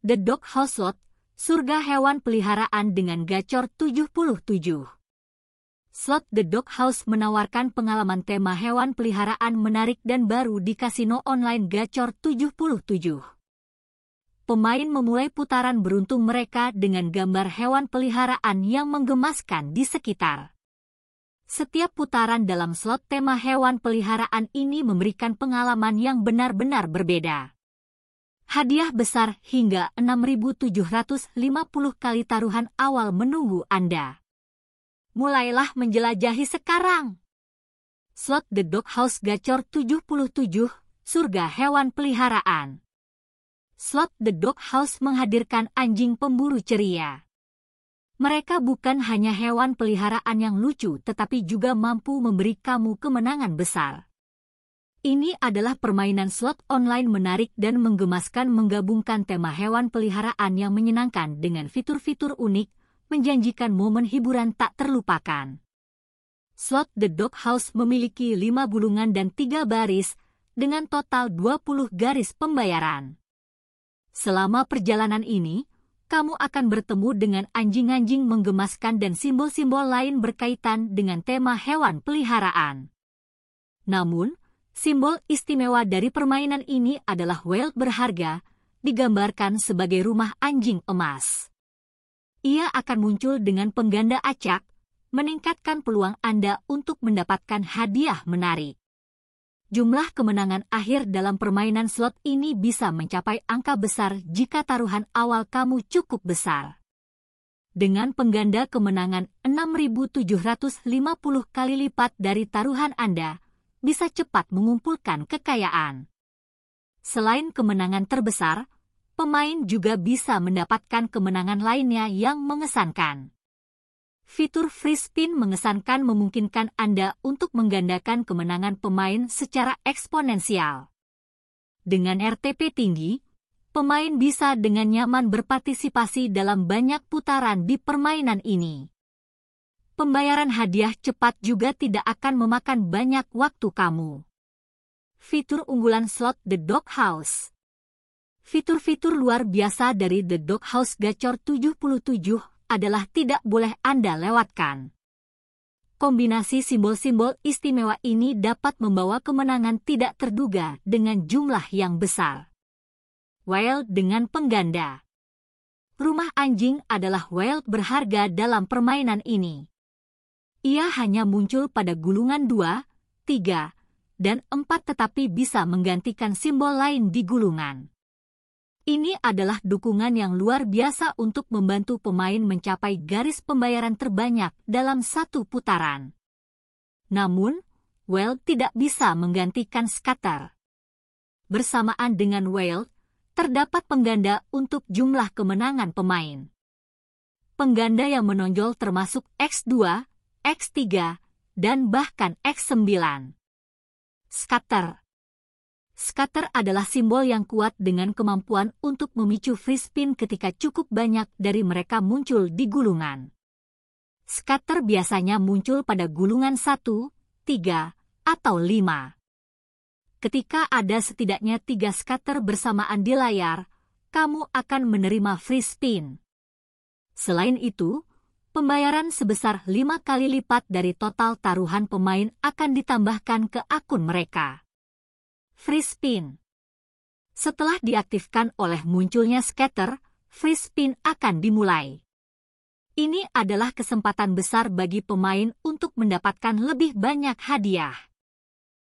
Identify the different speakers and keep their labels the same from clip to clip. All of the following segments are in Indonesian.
Speaker 1: The Dog House Slot, surga hewan peliharaan dengan gacor 77. Slot The Dog House menawarkan pengalaman tema hewan peliharaan menarik dan baru di kasino online gacor 77. Pemain memulai putaran beruntung mereka dengan gambar hewan peliharaan yang menggemaskan di sekitar. Setiap putaran dalam slot tema hewan peliharaan ini memberikan pengalaman yang benar-benar berbeda. Hadiah besar hingga 6.750 kali taruhan awal menunggu Anda. Mulailah menjelajahi sekarang. Slot The Dog House Gacor 77, Surga Hewan Peliharaan. Slot The Dog House menghadirkan anjing pemburu ceria. Mereka bukan hanya hewan peliharaan yang lucu tetapi juga mampu memberi kamu kemenangan besar. Ini adalah permainan slot online menarik dan menggemaskan menggabungkan tema hewan peliharaan yang menyenangkan dengan fitur-fitur unik, menjanjikan momen hiburan tak terlupakan. Slot The Dog House memiliki 5 gulungan dan 3 baris, dengan total 20 garis pembayaran. Selama perjalanan ini, kamu akan bertemu dengan anjing-anjing menggemaskan dan simbol-simbol lain berkaitan dengan tema hewan peliharaan. Namun, simbol istimewa dari permainan ini adalah whale berharga, digambarkan sebagai rumah anjing emas. Ia akan muncul dengan pengganda acak, meningkatkan peluang Anda untuk mendapatkan hadiah menarik jumlah kemenangan akhir dalam permainan slot ini bisa mencapai angka besar jika taruhan awal kamu cukup besar. Dengan pengganda kemenangan 6.750 kali lipat dari taruhan Anda, bisa cepat mengumpulkan kekayaan. Selain kemenangan terbesar, pemain juga bisa mendapatkan kemenangan lainnya yang mengesankan. Fitur free spin mengesankan memungkinkan Anda untuk menggandakan kemenangan pemain secara eksponensial. Dengan RTP tinggi, pemain bisa dengan nyaman berpartisipasi dalam banyak putaran di permainan ini. Pembayaran hadiah cepat juga tidak akan memakan banyak waktu kamu. Fitur unggulan slot The Dog House Fitur-fitur luar biasa dari The Dog House Gacor 77 adalah tidak boleh Anda lewatkan. Kombinasi simbol-simbol istimewa ini dapat membawa kemenangan tidak terduga dengan jumlah yang besar. Wild dengan pengganda. Rumah anjing adalah wild berharga dalam permainan ini. Ia hanya muncul pada gulungan 2, 3, dan 4 tetapi bisa menggantikan simbol lain di gulungan. Ini adalah dukungan yang luar biasa untuk membantu pemain mencapai garis pembayaran terbanyak dalam satu putaran. Namun, Well tidak bisa menggantikan scatter. Bersamaan dengan Well, terdapat pengganda untuk jumlah kemenangan pemain. Pengganda yang menonjol termasuk X2, X3, dan bahkan X9. Scatter Scatter adalah simbol yang kuat dengan kemampuan untuk memicu free spin ketika cukup banyak dari mereka muncul di gulungan. Scatter biasanya muncul pada gulungan 1, 3, atau 5. Ketika ada setidaknya tiga scatter bersamaan di layar, kamu akan menerima free spin. Selain itu, pembayaran sebesar lima kali lipat dari total taruhan pemain akan ditambahkan ke akun mereka. Free spin. Setelah diaktifkan oleh munculnya scatter, free spin akan dimulai. Ini adalah kesempatan besar bagi pemain untuk mendapatkan lebih banyak hadiah.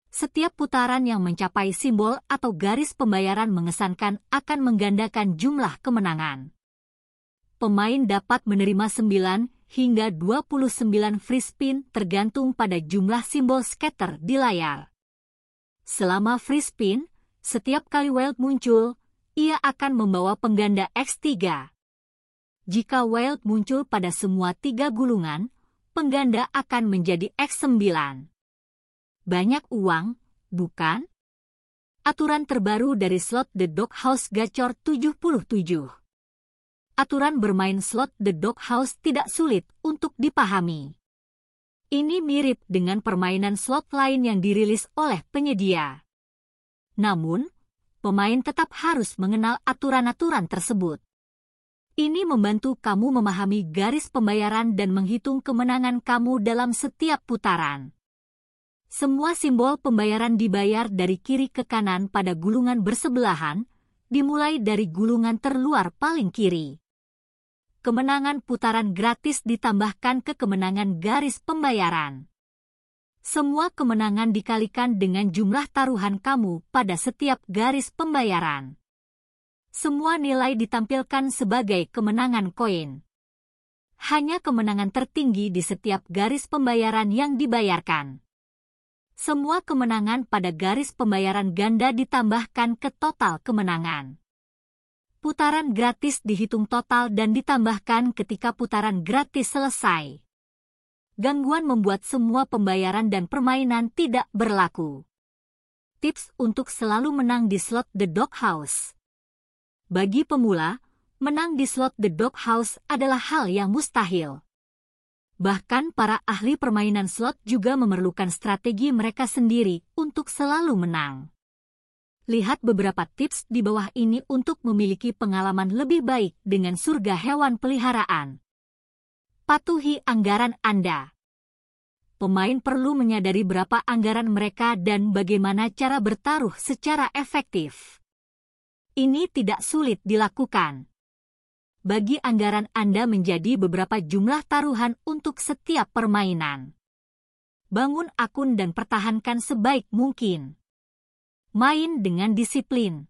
Speaker 1: Setiap putaran yang mencapai simbol atau garis pembayaran mengesankan akan menggandakan jumlah kemenangan. Pemain dapat menerima 9 hingga 29 free spin tergantung pada jumlah simbol scatter di layar. Selama free spin, setiap kali wild muncul, ia akan membawa pengganda X3. Jika wild muncul pada semua tiga gulungan, pengganda akan menjadi X9. Banyak uang, bukan? Aturan terbaru dari slot The Dog House Gacor 77. Aturan bermain slot The Dog House tidak sulit untuk dipahami. Ini mirip dengan permainan slot lain yang dirilis oleh penyedia. Namun, pemain tetap harus mengenal aturan-aturan tersebut. Ini membantu kamu memahami garis pembayaran dan menghitung kemenangan kamu dalam setiap putaran. Semua simbol pembayaran dibayar dari kiri ke kanan pada gulungan bersebelahan, dimulai dari gulungan terluar paling kiri. Kemenangan putaran gratis ditambahkan ke kemenangan garis pembayaran. Semua kemenangan dikalikan dengan jumlah taruhan kamu pada setiap garis pembayaran semua nilai ditampilkan sebagai kemenangan koin. Hanya kemenangan tertinggi di setiap garis pembayaran yang dibayarkan. Semua kemenangan pada garis pembayaran ganda ditambahkan ke total kemenangan. Putaran gratis dihitung total dan ditambahkan ketika putaran gratis selesai. Gangguan membuat semua pembayaran dan permainan tidak berlaku. Tips untuk selalu menang di slot The Doghouse bagi pemula, menang di slot The Dog House adalah hal yang mustahil. Bahkan para ahli permainan slot juga memerlukan strategi mereka sendiri untuk selalu menang. Lihat beberapa tips di bawah ini untuk memiliki pengalaman lebih baik dengan surga hewan peliharaan. Patuhi anggaran Anda. Pemain perlu menyadari berapa anggaran mereka dan bagaimana cara bertaruh secara efektif. Ini tidak sulit dilakukan. Bagi anggaran Anda menjadi beberapa jumlah taruhan untuk setiap permainan. Bangun akun dan pertahankan sebaik mungkin. Main dengan disiplin.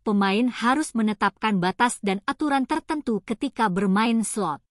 Speaker 1: Pemain harus menetapkan batas dan aturan tertentu ketika bermain slot.